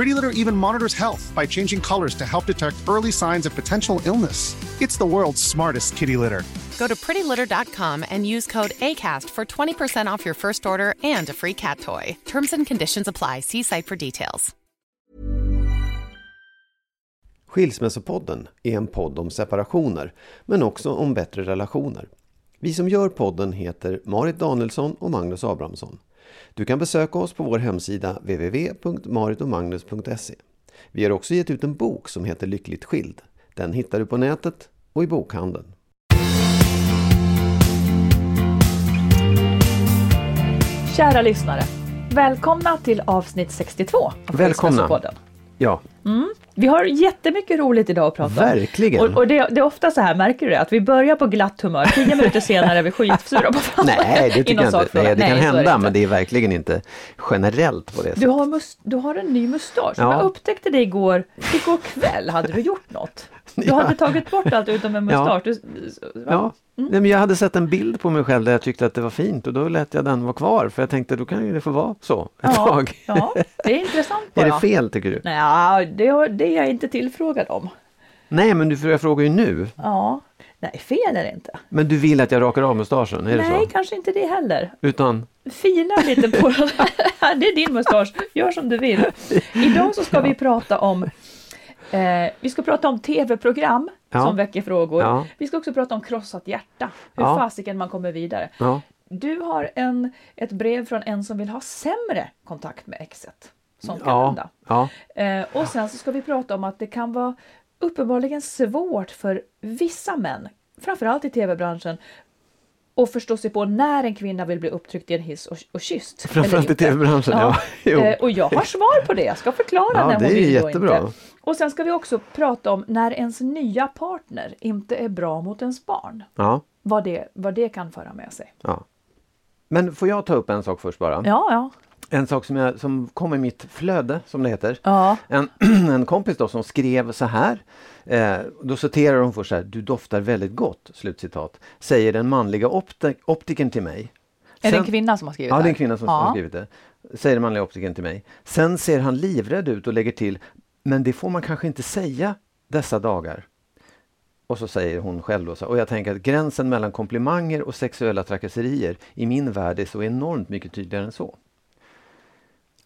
Pretty Litter even monitors health by changing colors to help detect early signs of potential illness. It's the world's smartest kitty litter. Go to prettylitter.com and use code ACAST for 20% off your first order and a free cat toy. Terms and conditions apply. See site for details. Skilsmässopodden är en podd om separationer, men också om bättre relationer. Vi som gör podden heter Marit Danielsson och Magnus Abrahamsson. Du kan besöka oss på vår hemsida www.maritomagnus.se. Vi har också gett ut en bok som heter Lyckligt skild. Den hittar du på nätet och i bokhandeln. Kära lyssnare, välkomna till avsnitt 62 av Välkomna. Ja, Vi har jättemycket roligt idag att prata om. Verkligen. Och, och det, det är ofta så här, märker du det? Att vi börjar på glatt humör, tio minuter senare är vi skitsura på varandra. nej det tycker jag inte. Nej, det kan så är hända inte. men det är verkligen inte generellt på det Du sättet. har, mus- du har en ny mustasch. Ja. Jag upptäckte det igår, igår kväll. Hade du gjort något? Du hade tagit bort allt utom en mustasch. Du, Ja, Mm. Nej, men jag hade sett en bild på mig själv där jag tyckte att det var fint och då lät jag den vara kvar för jag tänkte då kan ju det få vara så ett ja, tag. ja, det är intressant Är det fel tycker du? Nej, det, det är jag inte tillfrågad om. Nej men du, jag frågar ju nu. Ja, nej fel är det inte. Men du vill att jag rakar av mustaschen, är det nej, så? kanske inte det heller. Utan, Fila lite på den. Det är din mustasch, gör som du vill. Idag så ska vi prata om eh, vi ska prata om tv-program Ja. som väcker frågor. Ja. Vi ska också prata om krossat hjärta, hur Ja. fasiken man kommer vidare. Du har en, ett brev från en som vill ha sämre kontakt med exet. Som kan hända. Eh, och sen så ska vi prata om att det kan vara uppenbarligen svårt för vissa män, framförallt i tv-branschen, att förstå sig på när en kvinna vill bli upptryckt i en hiss och, och kysst. Framförallt i. TV-branschen, ja. Jo. Eh, och jag har svar på det, jag ska förklara Ja, när hon det är vill och jättebra. inte. Och sen ska vi också prata om när ens nya partner inte är bra mot ens barn. ja, Vad det, vad det kan föra med sig. ja. Men får jag ta upp en sak först bara? Ja, ja. En sak som, jag, som kom i mitt flöde, som det heter. Ja, En, en kompis då som skrev så här. Eh, då citerar hon först så här. Du doftar väldigt gott, slutcitat. Säger den manliga opti- optikern till mig. är det en kvinna som har skrivit Ja, det är en kvinna som Ja. har skrivit det. Säger den manliga optikern till mig. Sen ser han livrädd ut och lägger till. Men det får man kanske inte säga dessa dagar. Och så säger hon själv då så och jag tänker att gränsen mellan komplimanger och sexuella trakasserier i min värld är så enormt mycket tydligare än så.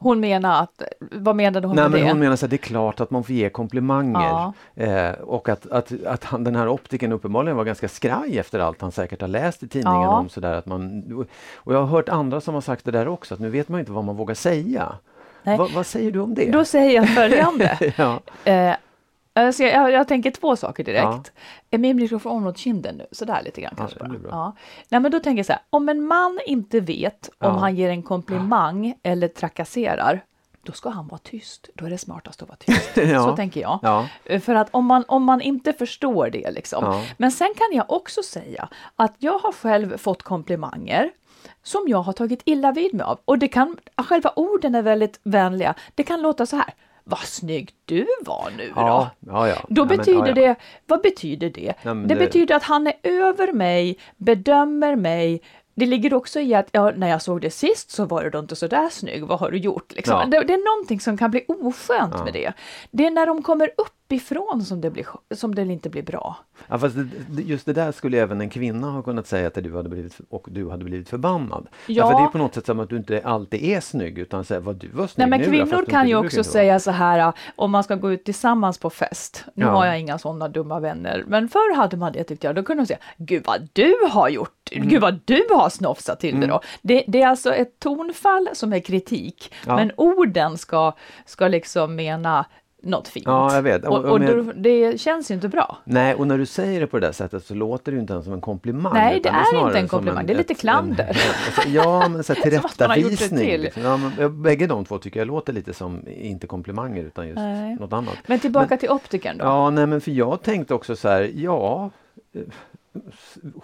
Hon menar att, vad menade hon Nej, med men det? hon menar här, det är klart att man får ge komplimanger. Ja. Eh, och att, att, att han, den här optiken uppenbarligen var ganska skraj efter allt han säkert har läst i tidningen Ja. om sådär att man... Och jag har hört andra som har sagt det där också, att nu vet man inte vad man vågar säga. Va, vad säger du om det? Då säger jag följande. ja. Eh, jag, ska, jag, jag tänker två saker direkt. Ja. Min mikrofon mot kinden nu? Sådär lite grann kanske. bra. Ja. Nej, men då tänker jag så här, om en man inte vet om Ja. han ger en komplimang eller trakasserar, då ska han vara tyst. Då är det smartast att vara tyst. Ja. Så tänker jag. Ja. Eh, För att om man, om man inte förstår det liksom. Ja. Men sen kan jag också säga att jag har själv fått komplimanger som jag har tagit illa vid mig av. Och det kan, själva orden är väldigt vänliga. Det kan låta så här. Vad snygg du var nu då. Ja, ja, ja. Då ja, men, betyder ja, ja. det, vad betyder det? Ja, men det, betyder att han är över mig, bedömer mig. Det ligger också i att ja, när jag såg det sist så var du då inte så där snygg, vad har du gjort? Liksom. Ja. Det, det är någonting som kan bli oskönt med det. Det är när de kommer uppifrån som det, blir, som det inte blir bra. Ja, fast det, just det där skulle även en kvinna ha kunnat säga att du hade blivit, och du hade blivit förbannad. Ja. Därför det är på något sätt som att du inte alltid är snygg utan säger vad du var snygg Nej men nu kvinnor kan ju också säga så här äh, om man ska gå ut tillsammans på fest. Nu Ja. har jag inga sådana dumma vänner, men förr hade man det tyckte jag. Då kunde man säga Gud vad du har gjort, Mm. Gud vad du har snofsat till det då. Det, det är alltså ett tonfall som är kritik, Ja. men orden ska, ska liksom mena något fint. Ja, jag vet. Och, Och- och, då, det känns ju inte bra. Nej, och när du säger det på det där sättet så låter det ju inte ens som en komplimang. Nej, det är inte en komplimang, det är lite klander. En, alltså, ja, men så här, tillrättavisning. till. Liksom. Ja, men, bägge de två tycker jag låter lite som, inte komplimanger utan just Nej. något annat. Men tillbaka till optikern då. Ja, nej men för jag tänkte också så här, ja eh,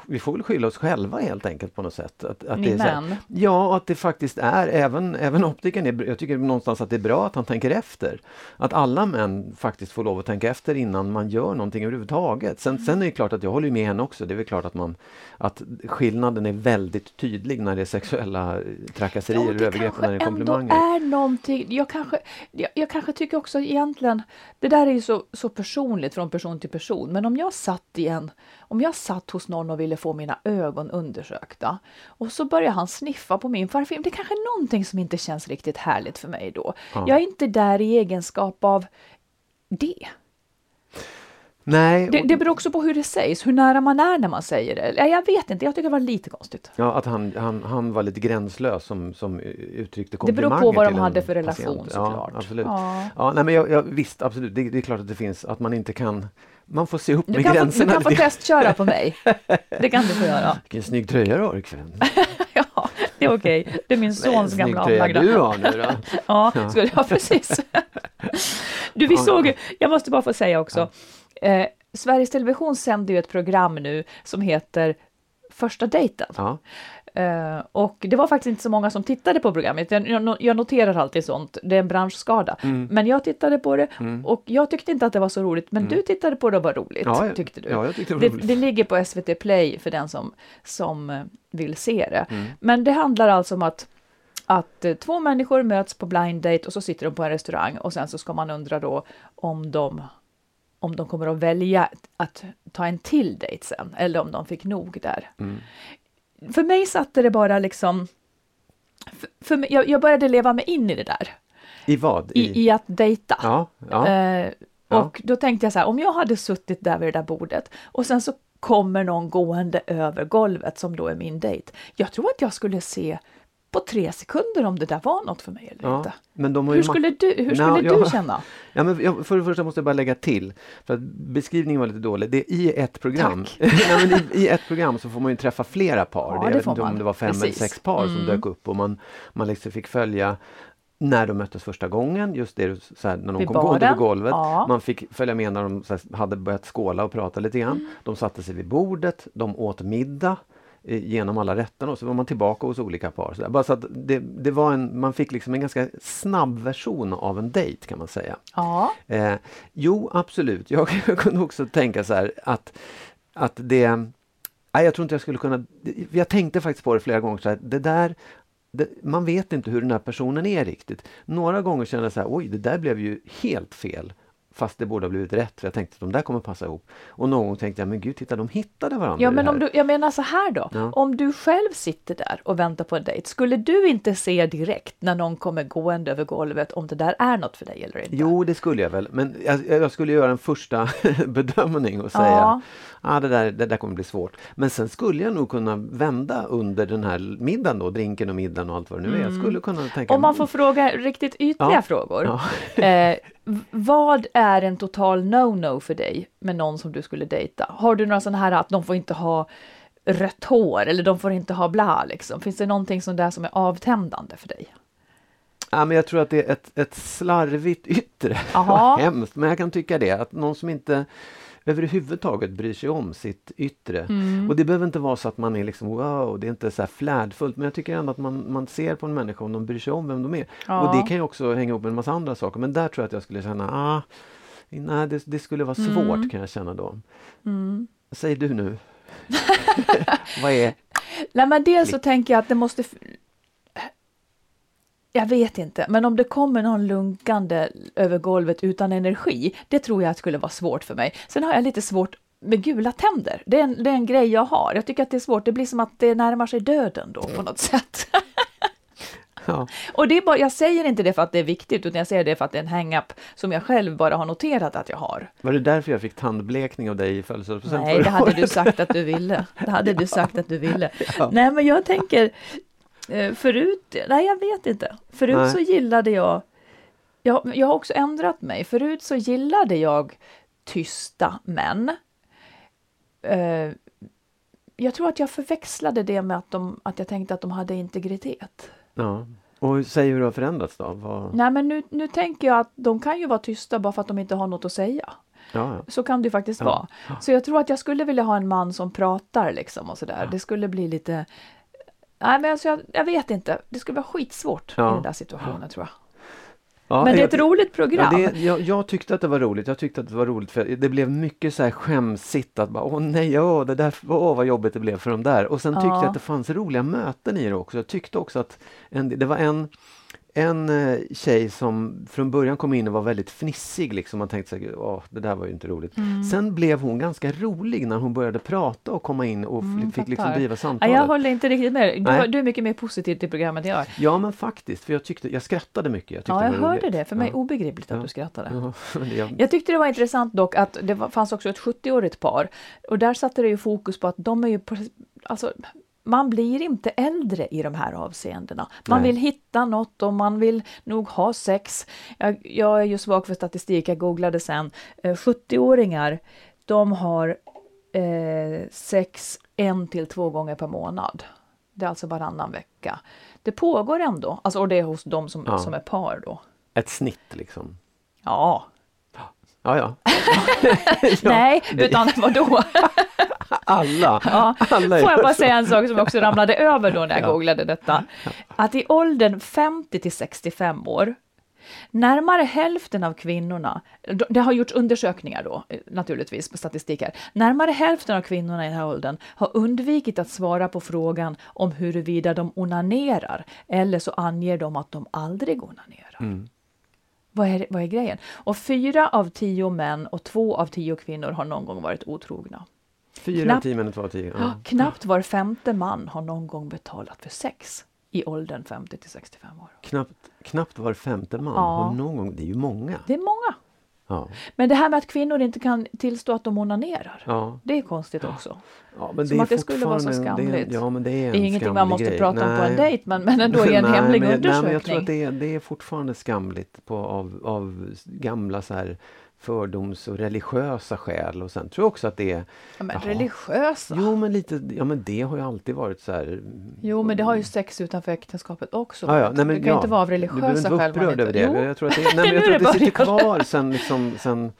vi får väl skylla oss själva helt enkelt på något sätt. Att, att Ni det är män. Ja, att det faktiskt är, även, även optikern, är, jag tycker någonstans att det är bra att han tänker efter. Att alla män faktiskt får lov att tänka efter innan man gör någonting överhuvudtaget. Sen, sen är det klart att jag håller med henne också, det är väl klart att, man, att skillnaden är väldigt tydlig när det är sexuella eh, trakasserier Ja, och övergrepp när det är komplimanger. är någonting, jag kanske, jag, jag kanske tycker också egentligen, det där är ju så, så personligt från person till person, men om jag satt i en, om jag satt hos någon och ville få mina ögon undersökta och så börjar han sniffa på min farfilm, det är kanske är någonting som inte känns riktigt härligt för mig då. Ja. Jag är inte där i egenskap av det. Nej, det. Det beror också på hur det sägs, hur nära man är när man säger det. Ja, Jag vet inte, jag tycker det var lite konstigt. Ja, att han, han, han var lite gränslös som, som uttryckte Det beror komplimanger på vad de hade för relation patient. såklart. Ja, absolut. Ja. Ja. nej, men jag, jag, visst, absolut. Det, det är klart att det finns, att man inte kan... Man får se upp Du med kan, få, du gränserna. kan få testköra på mig. Det kan du få göra. Vilken snygg tröja du har ikväll. Ja, det är okej. Det är min sons gamla avlagda. du har nu då. Ja, skulle jag precis. Du, vi Ja, såg ja. jag måste bara få säga också. Eh, Sveriges Television sänder ju ett program nu som heter Första dejten. Ja. Eh, och det var faktiskt inte så många som tittade på programmet. Jag, jag, jag noterar alltid sånt, det är en branschskada. Mm. Men jag tittade på det och jag tyckte inte att det var så roligt, men du tittade på det och var roligt, Mm. Ja, jag- tyckte du. ja, jag tyckte det var roligt. det ligger på SVT Play för den som, som eh, vill se det. Mm. Men det handlar alltså om att att eh, två människor möts på blind date och så sitter de på en restaurang och sen så ska man undra då om de om de kommer att välja att ta en till dejt sen eller om de fick nog där. Mm. För mig satte det bara liksom för, för mig, jag, jag började leva mig in i det där, I vad? i, i att dejta. Ja, ja. Eh, Ja. och då tänkte jag så här, om jag hade suttit där vid det där bordet och sen så kommer någon gående över golvet som då är min dejt. Jag tror att jag skulle se på tre sekunder om det där var något för mig eller ja. inte. Men de har Hur skulle du, hur skulle ja. du känna? Ja, men jag, för det första måste jag bara lägga till, för att beskrivningen var lite dålig. Det är i ett program. Nej, i, I ett program så får man ju träffa flera par. Ja, jag det vet får inte om det var fem eller Precis. sex par som Mm. dök upp och man, man liksom fick följa när de möttes första gången, just det så här, när de Vid kom gående på golvet. Ja. Man fick följa med när de här, hade börjat skåla och prata lite grann. Mm. De satte sig vid bordet, de åt middag genom alla rätterna och så var man tillbaka hos olika par. Så. Bara så att det, det var en, man fick liksom en ganska snabb version av en dejt kan man säga. Ja, Eh, jo, absolut. Jag kunde också tänka så här att, att det... Nej, jag tror inte jag skulle kunna... Jag tänkte faktiskt på det flera gånger. Så här, det där, det, man vet inte hur den här personen är riktigt. Några gånger kände jag så här, oj, det där blev ju helt fel. Fast det borde ha blivit rätt, för jag tänkte att de där kommer passa ihop. Och någon gång tänkte jag, men gud, titta, de hittade varandra ja men om du, jag menar så här då. Ja. Om du själv sitter där och väntar på en dejt, skulle du inte se direkt när någon kommer gående över golvet om det där är något för dig eller inte? Jo, det skulle jag väl. Men jag, jag skulle göra en första bedömning och säga Ja. ah, det, där, det där kommer bli svårt. Men sen skulle jag nog kunna vända under den här middagen då, drinken och middagen och allt vad det nu är. Jag skulle kunna tänka Mm. Om man får fråga riktigt ytliga Ja. frågor. Ja. Eh, vad är en total no-no för dig med någon som du skulle dejta? Har du några sådana här att de får inte ha rött hår eller de får inte ha bla liksom? Finns det någonting sånt där som är avtändande för dig? Ja, men jag tror att det är ett, ett slarvigt yttre. Hemskt, men jag kan tycka det. Att någon som inte överhuvudtaget bryr sig om sitt yttre. Mm. Och det behöver inte vara så att man är liksom wow, det är inte så här flärdfullt men jag tycker ändå att man, man ser på en människa om de bryr sig om vem de är. Ja. Och det kan ju också hänga ihop med en massa andra saker men där tror jag att jag skulle känna ah, nej det, det skulle vara svårt Mm. kan jag känna då. Mm. Säger du nu? Vad är Nej, men dels så tänker jag att det måste... Jag vet inte, men om det kommer någon lunkande över golvet utan energi, det tror jag skulle vara svårt för mig. Sen har jag lite svårt med gula tänder. Det är, en, det är en grej jag har. Jag tycker att det är svårt. Det blir som att det närmar sig döden då på något sätt. ja. Och det är bara, jag säger inte det för att det är viktigt, utan jag säger det för att det är en hang-up som jag själv bara har noterat att jag har. Var det därför jag fick tandblekning av dig i födelsedagspresent Nej, det hade du sagt att du ville. Det hade du sagt att du ville. Nej, men jag tänker förut, nej jag vet inte. Förut Nej. så gillade jag, jag, jag har också ändrat mig. Förut så gillade jag tysta män. Eh, Jag tror att jag förväxlade det med att, de, att jag tänkte att de hade integritet. Ja. Och säg hur det har förändrats då? Vad... Nej, men nu, nu tänker jag att de kan ju vara tysta bara för att de inte har något att säga. Ja, ja. Så kan det ju faktiskt Ja. vara. Så jag tror att jag skulle vilja ha en man som pratar liksom och sådär. Det skulle bli lite... Nej men alltså jag, jag vet inte. Det skulle vara skitsvårt Ja. i den där situationen tror jag. Ja, men det är jag- ett roligt program. Ja, det, jag, jag tyckte att det var roligt. Jag tyckte att det var roligt för det blev mycket så här skämsigt att bara, åh nej, åh, det där, åh vad jobbigt det blev för de där. Och sen tyckte Ja. jag att det fanns roliga möten i det också. Jag tyckte också att en, det var en en eh, tjej som från början kom in och var väldigt fnissig liksom. Man tänkte åh, det där var ju inte roligt. Mm. Sen blev hon ganska rolig när hon började prata och komma in och f- fick liksom Mm, driva samtalet. jag håller inte riktigt med. Du, du är mycket mer positiv till programmet än jag är. Ja men faktiskt, för jag tyckte, jag skrattade mycket. Jag Ja, jag hörde roligt. det. För mig ja. obegripligt att Ja. du skrattade. Ja, jag, Jag tyckte det var intressant dock att det fanns också ett 70-årigt par. Och där satte det ju fokus på att de är ju... Alltså, man blir inte äldre i de här avseendena. Man Nej. vill hitta något och man vill nog ha sex. Jag, jag är ju svag för statistik, jag googlade sen. Eh, 70-åringar, de har eh, sex en till två gånger per månad. Det är alltså varannan vecka. Det pågår ändå, alltså, och det är hos de som, Ja. som är par då. ett snitt liksom. Ja, Ja, ja. nej, utan vadå? Alla. Ja, Alla Får jag bara säga en sak som också ramlade över då när jag Ja. googlade detta. Att i åldern 50 till 65 år, närmare hälften av kvinnorna, det har gjorts undersökningar då eh, naturligtvis med statistik här, närmare hälften av kvinnorna i den här åldern har undvikit att svara på frågan om huruvida de onanerar eller så anger de att de aldrig onanerar. Mm. Vad är, vad är grejen? Och fyra av tio män och två av tio kvinnor har någon gång varit otrogna. Fyra Knappt- tio män, två tio. Ja. Knappt var femte man har någon gång betalat för sex i åldern 50 till 65 år. Knappt, knappt var femte man Ja. har någon gång, det är ju många. Det är många. Ja. Men det här med att kvinnor inte kan tillstå att de onanerar, Ja. det är konstigt också. Ja, men Som är att det skulle vara så fortfarande- det är- skamligt. Ja, men det är en Det är ingenting man måste grej. prata om på en Nej. dejt, men, men ändå i en Nej, hemlig men, undersökning. Nej, men jag tror att det är, det är fortfarande skamligt på, av, av gamla så här fördoms och religiösa skäl. Och sen tror jag också att det är... ja, men Jaha. religiösa. Jo, men lite, ja men det har ju alltid varit så här... Jo, men det har ju sex utanför äktenskapet också. Ja, ja, nej, men, det kan ja, inte vara av Du behöver religiösa inte vara skäl. upprörd över det. Jo. Jag tror att det, nej, men jag tror att det sitter kvar sen, liksom, sen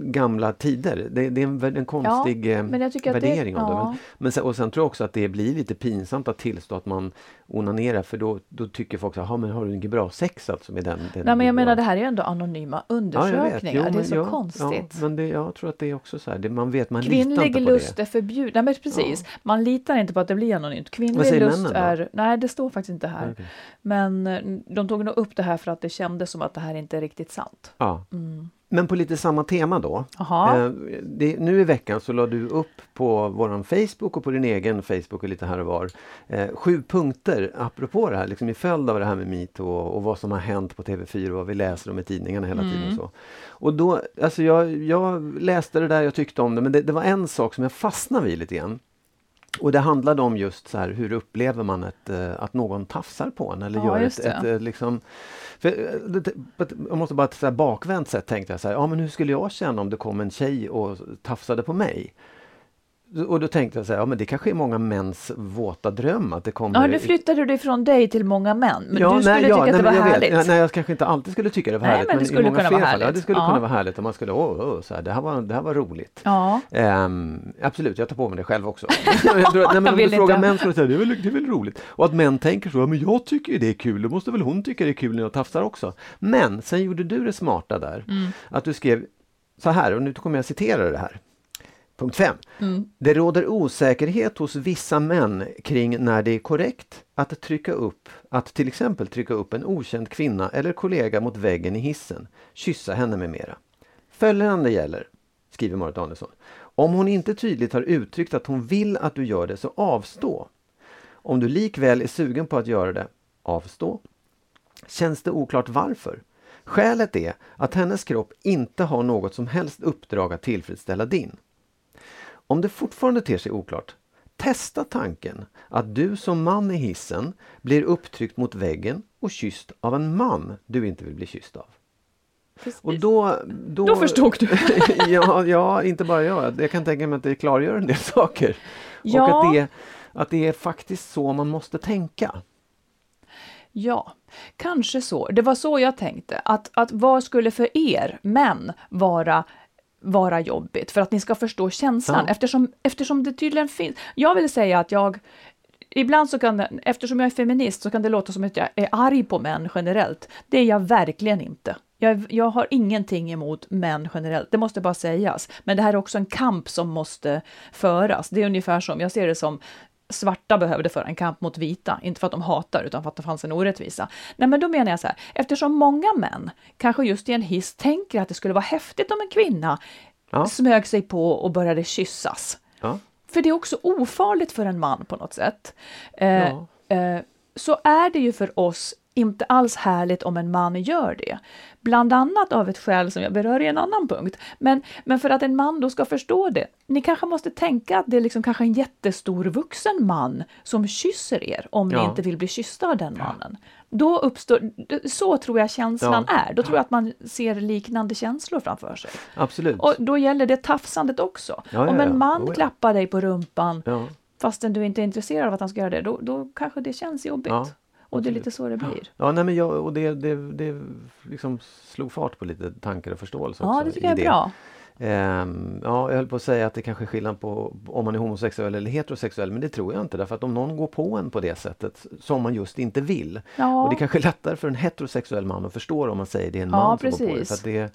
gamla tider. Det, det är en, en konstig eh, jag tycker att det- värdering av det. ja. Men, men sen, och sen tror jag också att det blir lite pinsamt att tillstå att man onanerar för då, då tycker folk så här, "Ja, men har du inget bra sex alltså med den? den Nej, men jag bra?" menar det här är ju ändå anonyma Ja, undersökningar. Jo, det är men så ja, konstigt. Ja, men det, jag tror att det är också så här, det, man vet, man litar inte Kvinnlig på lust det. är förbjuden. Men precis. Man litar inte på att det blir anonymt. Kvinnlig lust är... Nej, det står faktiskt inte här. Okej. Men eh, de tog nog upp det här för att det kändes som att det här inte är riktigt sant. Ja. Mm. Men på lite samma tema då. Eh, det, nu i veckan så la du upp på våran Facebook och på din egen Facebook och lite här och var eh, sju punkter apropå det här, liksom i följd av det här med metoo och, och vad som har hänt på TV4 och vad vi läser om i tidningarna hela tiden. Mm. Och så. Och då, alltså jag, jag läste det där, jag tyckte om det, men det, det var en sak som jag fastnade vid lite grann. Och det handlade om just så här, hur upplever man ett, eh, att någon tafsar på en eller Ja, gör ett, ett, eh, liksom... För, eh, jag måste bara så här bakvänt sätt tänkte jag så här, ja men hur skulle jag känna om det kom en tjej och tafsade på mig? Och då tänkte jag så här, ja men det kanske är många mäns våta dröm att det kommer... Ja, nu flyttade du från dig till många män, men Ja, du skulle nej, ja, tycka att det nej, var men jag härligt. Vet, nej, jag kanske inte alltid skulle tycka det var Nej, härligt. men det i skulle många kunna vara fall, Ja, härligt. det skulle Ja. kunna vara härligt om man skulle, åh, åh, så här, det, här var, det här var roligt. Ja. Ehm, absolut, jag tar på mig det själv också. jag tror, att- nej, men om du frågar män skulle säga, det är, väl, det är väl roligt. Och att män tänker så, ja, men jag tycker ju det är kul, då måste väl hon tycka det är kul när jag tafsar också. Men sen gjorde du det smarta där, Mm. att du skrev så här, och nu kommer jag citera det här. Punkt 5. Mm. Det råder osäkerhet hos vissa män kring när det är korrekt att trycka upp, att till exempel trycka upp en okänd kvinna eller kollega mot väggen i hissen, kyssa henne med mera. Följande gäller, skriver Marit Danielsson. Om hon inte tydligt har uttryckt att hon vill att du gör det, så avstå. Om du likväl är sugen på att göra det, avstå. Känns det oklart varför? Skälet är att hennes kropp inte har något som helst uppdrag att tillfredsställa din. Om det fortfarande ter sig oklart, testa tanken att du som man i hissen blir upptryckt mot väggen och kysst av en man du inte vill bli kysst av. Och då, då, Då förstod du. ja, ja, inte bara jag. Jag kan tänka mig att det klargör en del saker. Ja. Och att det, att det är faktiskt så man måste tänka. Ja, kanske så. Det var så jag tänkte. Att, att vad skulle för er män vara vara jobbigt för att ni ska förstå känslan Ja. eftersom, eftersom det tydligen finns. Jag vill säga att jag Ibland så kan det, eftersom jag är feminist så kan det låta som att jag är arg på män generellt. Det är jag verkligen inte. Jag, jag har ingenting emot män generellt, det måste bara sägas. Men det här är också en kamp som måste föras. Det är ungefär som, jag ser det som svarta behövde föra en kamp mot vita, inte för att de hatar utan för att det fanns en orättvisa. Nej men då menar jag så här, eftersom många män, kanske just i en hiss, tänker att det skulle vara häftigt om en kvinna Ja. smög sig på och började kyssas. Ja. För det är också ofarligt för en man på något sätt. Eh, Ja. eh, så är det ju för oss inte alls härligt om en man gör det. Bland annat av ett skäl som jag berör i en annan punkt. Men, men för att en man då ska förstå det. Ni kanske måste tänka att det är liksom kanske en jättestor vuxen man som kysser er om ni Ja. inte vill bli kyssta av den mannen. Då uppstår, så tror jag känslan Ja. är. Då tror jag att man ser liknande känslor framför sig. Absolut. Och då gäller det tafsandet också. Ja, ja, Om ja. en man Oh, ja. klappar dig på rumpan ja. fastän du inte är intresserad av att han ska göra det, då, då kanske det känns jobbigt. Och det är lite så det blir. Ja, nej, men jag, och det, det, det liksom slog fart på lite tankar och förståelse också. Ja, det tycker jag är bra. Ehm, ja, jag höll på att säga att det kanske är skillnad på om man är homosexuell eller heterosexuell, men det tror jag inte. Därför att om någon går på en på det sättet som man just inte vill. Ja. Och det kanske är lättare för en heterosexuell man att förstå om man säger det är en Ja, man som går på det. precis. För det,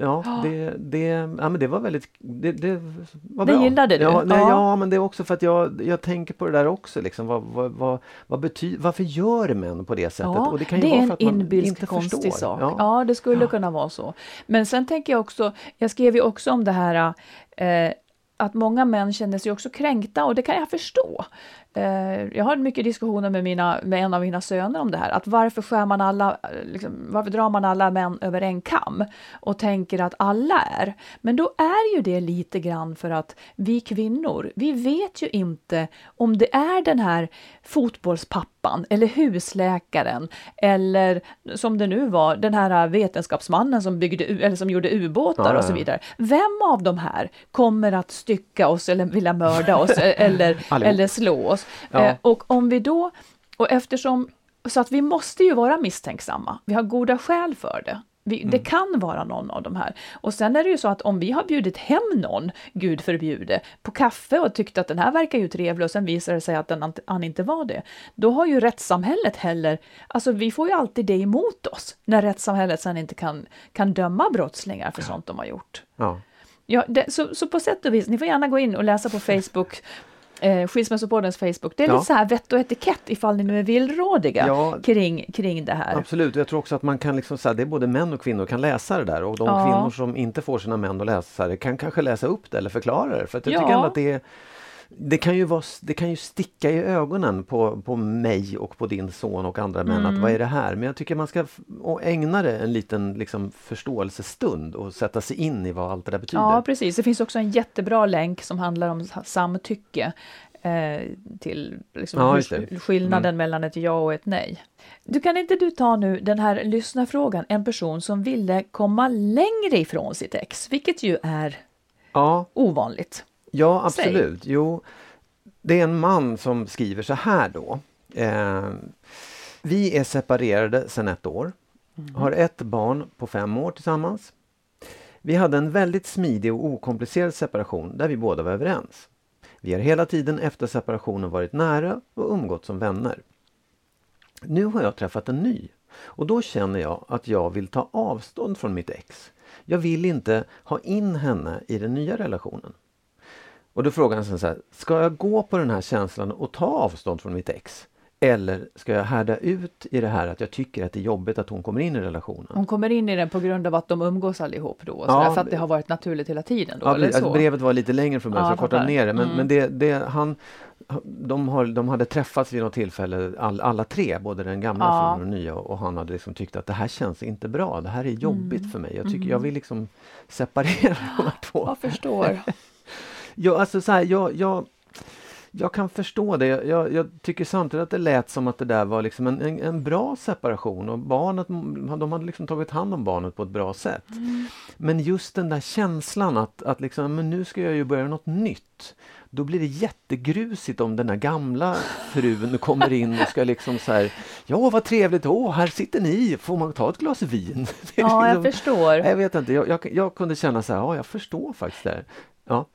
ja, det, det, ja, men det var väldigt... Det, det var Det bra. gillade du? Ja, nej, Ja. ja, men det är också för att jag, jag tänker på det där också. Liksom, vad, vad, vad, vad betyder, varför gör män på det sättet? Ja, och det kan ju det vara är för en att inbilsk konstig förstår. sak. Ja. Ja. det skulle kunna vara så. Men sen tänker jag också, jag skrev ju också om det här eh, att många män känner sig också kränkta och det kan jag förstå. Eh, jag har mycket diskussioner med, mina, med en av mina söner om det här, att varför skär man alla, eh, liksom, varför drar man alla män över en kam och tänker att alla är. Men då är ju det lite grann för att vi kvinnor, vi vet ju inte om det är den här fotbollspappan eller husläkaren eller som det nu var, den här vetenskapsmannen som, byggde, eller som gjorde ubåtar Ja, och så vidare. Vem av de här kommer att stycka oss eller vilja mörda oss eller, Allihop. eller slå oss? Ja. Eh, och om vi då, och eftersom, så att vi måste ju vara misstänksamma, vi har goda skäl för det. Vi, Det Mm. kan vara någon av de här. Och sen är det ju så att om vi har bjudit hem någon, gud förbjude, på kaffe och tyckt att den här verkar ju trevlig och sen visar det sig att den, han inte var det. Då har ju rättssamhället heller, alltså vi får ju alltid det emot oss när rättssamhället sen inte kan, kan döma brottslingar för sånt de har gjort. Ja. Ja, det, så, så på sätt och vis, ni får gärna gå in och läsa på Facebook, eh, Skilsmässopoddens Facebook. Det är Ja. lite så här vett och etikett ifall ni nu är villrådiga Ja. kring, kring det här. Absolut, jag tror också att man kan liksom säga det är både män och kvinnor kan läsa det där och de Ja. kvinnor som inte får sina män att läsa det kan kanske läsa upp det eller förklara det. För jag tycker att det är det kan, ju vara, det kan ju sticka i ögonen på, på mig och på din son och andra män Mm. att vad är det här? Men jag tycker man ska ägna det en liten liksom, förståelsestund och sätta sig in i vad allt det där betyder. Ja, precis. Det finns också en jättebra länk som handlar om sa- samtycke eh, till liksom Ja, hur- skillnaden Mm. mellan ett ja och ett nej. Du kan inte du ta nu den här lyssnarfrågan, en person som ville komma längre ifrån sitt ex, vilket ju är ja, ovanligt. Ja, absolut. Jo, det är en man som skriver så här då. Eh, vi är separerade sedan ett år. Har ett barn på fem år tillsammans. Vi hade en väldigt smidig och okomplicerad separation där vi båda var överens. Vi har hela tiden efter separationen varit nära och umgått som vänner. Nu har jag träffat en ny och då känner jag att jag vill ta avstånd från mitt ex. Jag vill inte ha in henne i den nya relationen. Och då frågar han så här, ska jag gå på den här känslan och ta avstånd från mitt ex? Eller ska jag härda ut i det här att jag tycker att det är jobbigt att hon kommer in i relationen? Hon kommer in i den på grund av att de umgås allihop då? Och Ja, för att det har varit naturligt hela tiden? Då, Ja, eller precis. så? Alltså, brevet var lite längre från början Ja, så jag kortade ner det. Men, Mm. men det, det, han, de, har, de hade träffats vid något tillfälle all, alla tre, både den gamla Ja. och den nya och han hade liksom tyckt att det här känns inte bra, det här är jobbigt Mm. för mig. Jag, tycker, jag vill liksom separera de här två. Jag förstår. Ja, alltså så här, jag, jag, jag kan förstå det. Jag, jag, jag tycker samtidigt att det lät som att det där var liksom en, en, en bra separation och barnet, de hade liksom tagit hand om barnet på ett bra sätt. Men just den där känslan att, att liksom, men nu ska jag ju börja något nytt. Då blir det jättegrusigt om den där gamla frun kommer in och ska liksom så här, ja vad trevligt, åh här sitter ni, får man ta ett glas vin? Ja, jag liksom- förstår. Jag vet inte, jag, jag, jag kunde känna så här, ja jag förstår faktiskt det. här. Ja.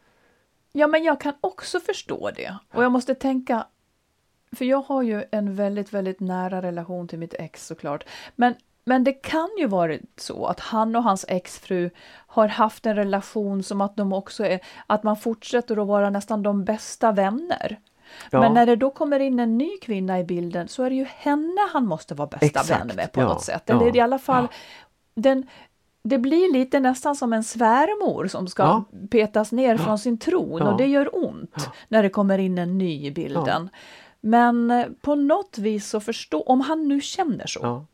Ja, men jag kan också förstå det. Och jag måste tänka, för jag har ju en väldigt, väldigt nära relation till mitt ex såklart. Men, men det kan ju vara så att han och hans exfru har haft en relation som att de också är, att man fortsätter att vara nästan de bästa vänner. Ja. Men när det då kommer in en ny kvinna i bilden så är det ju henne han måste vara bästa Exakt, vän med på ja, något sätt. ja, Eller i alla fall, ja. den, det blir lite nästan som en svärmor som ska Ja. petas ner från sin tron Ja. och det gör ont när det kommer in en ny i bilden. Men eh, på något vis så förstå, om han nu känner så. Ja.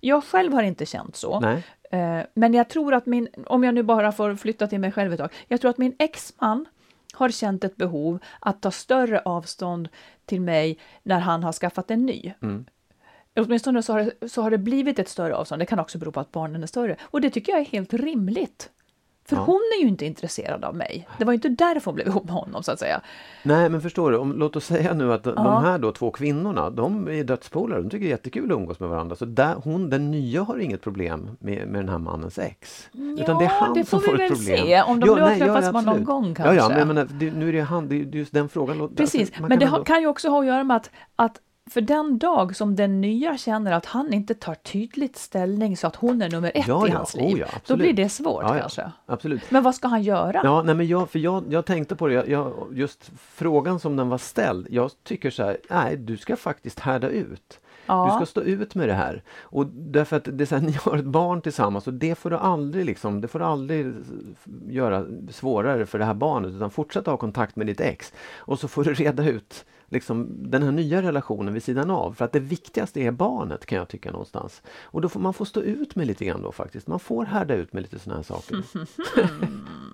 Jag själv har inte känt så. Nej. Eh, Men jag tror att min, om jag nu bara får flytta till mig själv ett tag, jag tror att min exman har känt ett behov att ta större avstånd till mig när han har skaffat en ny. Mm. Åtminstone så har, det, så har det blivit ett större avstånd. Det kan också bero på att barnen är större. Och det tycker jag är helt rimligt. För Ja. hon är ju inte intresserad av mig. Det var ju inte därför hon blev ihop med honom så att säga. Nej men förstår du, om, låt oss säga nu att de- Ja. de här då två kvinnorna, de är dödspolare, de tycker det är jättekul att umgås med varandra. Så där, hon, den nya har inget problem med, med den här mannens ex. Utan det är han det som får får vi ett väl problem. se, om de nu har träffats bara någon gång Ja, kanske. ja men jag menar, det, nu är det han, det är just den frågan. Precis, alltså, men det kan ju också ha att göra med att, att för den dag som den nya känner att han inte tar tydligt ställning så att hon är nummer ett Ja, i ja. hans Oh, liv, ja, då blir det svårt Ja, ja. kanske. Absolut. Men vad ska han göra? Ja, nej men jag, för jag, jag tänkte på det, jag, jag, just frågan som den var ställd. Jag tycker så här, nej du ska faktiskt härda ut. Ja. Du ska stå ut med det här. Och därför att det är så här, ni har ett barn tillsammans och det får du aldrig liksom, det får du aldrig göra svårare för det här barnet utan fortsätt ha kontakt med ditt ex. Och så får du reda ut liksom, den här nya relationen vid sidan av. För att det viktigaste är barnet kan jag tycka någonstans. Och då får man får stå ut med lite grann då faktiskt. Man får härda ut med lite sådana här saker.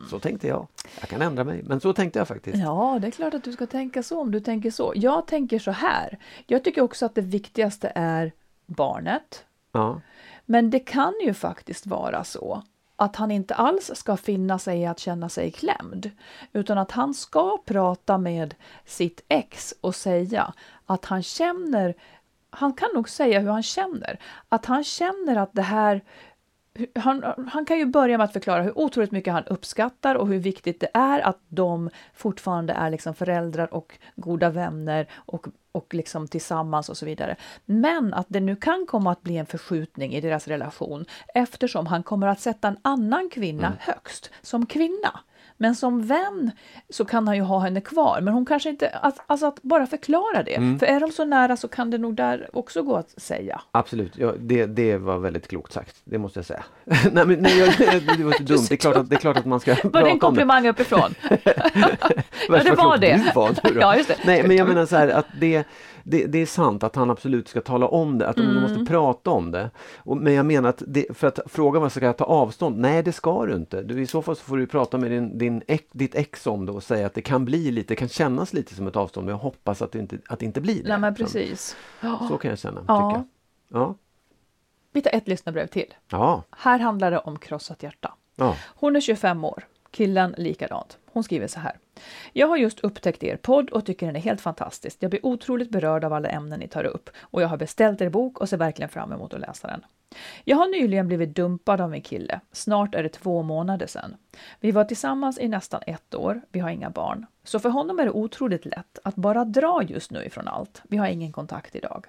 så tänkte jag. Jag kan ändra mig, men så tänkte jag faktiskt. Ja, det är klart att du ska tänka så om du tänker så. Jag tänker så här. Jag tycker också att det viktigaste är barnet. Ja. Men det kan ju faktiskt vara så att han inte alls ska finna sig i att känna sig klämd, utan att han ska prata med sitt ex och säga att han känner, han kan nog säga hur han känner, att han känner att det här han, han kan ju börja med att förklara hur otroligt mycket han uppskattar och hur viktigt det är att de fortfarande är liksom föräldrar och goda vänner och, och liksom tillsammans och så vidare. Men att det nu kan komma att bli en förskjutning i deras relation eftersom han kommer att sätta en annan kvinna högst som kvinna. Men som vän så kan han ju ha henne kvar, men hon kanske inte, att, alltså att bara förklara det. För är de så nära så kan det nog där också gå att säga. Absolut, ja, det, det var väldigt klokt sagt. Det måste jag säga. nej, men, nej, det var inte dumt. Det är, klart att, det är klart att man ska Var det en om det. komplimang uppifrån? Värst det var det. Var. Ja, just det. Nej, men jag menar så här att det, det, det är sant att han absolut ska tala om det, att de Mm. måste prata om det. Och, men jag menar att, det, för att fråga vad ska jag ta avstånd? Nej, det ska du inte. Du, I så fall så får du prata med din, din ex, ditt ex om det och säga att det kan bli lite, kan kännas lite som ett avstånd, men jag hoppas att det inte, att det inte blir det. Nej precis. Så kan jag känna, Ja. tycka. Ja. Vi tar ett lyssnarbrev till. Ja. Här handlar det om krossat hjärta. Ja. Hon är 25 år, killen likadant. Hon skriver så här. Jag har just upptäckt er podd och tycker den är helt fantastisk. Jag blir otroligt berörd av alla ämnen ni tar upp och jag har beställt er bok och ser verkligen fram emot att läsa den. Jag har nyligen blivit dumpad av min kille. Snart är det två månader sedan. Vi var tillsammans i nästan ett år. Vi har inga barn. Så för honom är det otroligt lätt att bara dra just nu ifrån allt. Vi har ingen kontakt idag.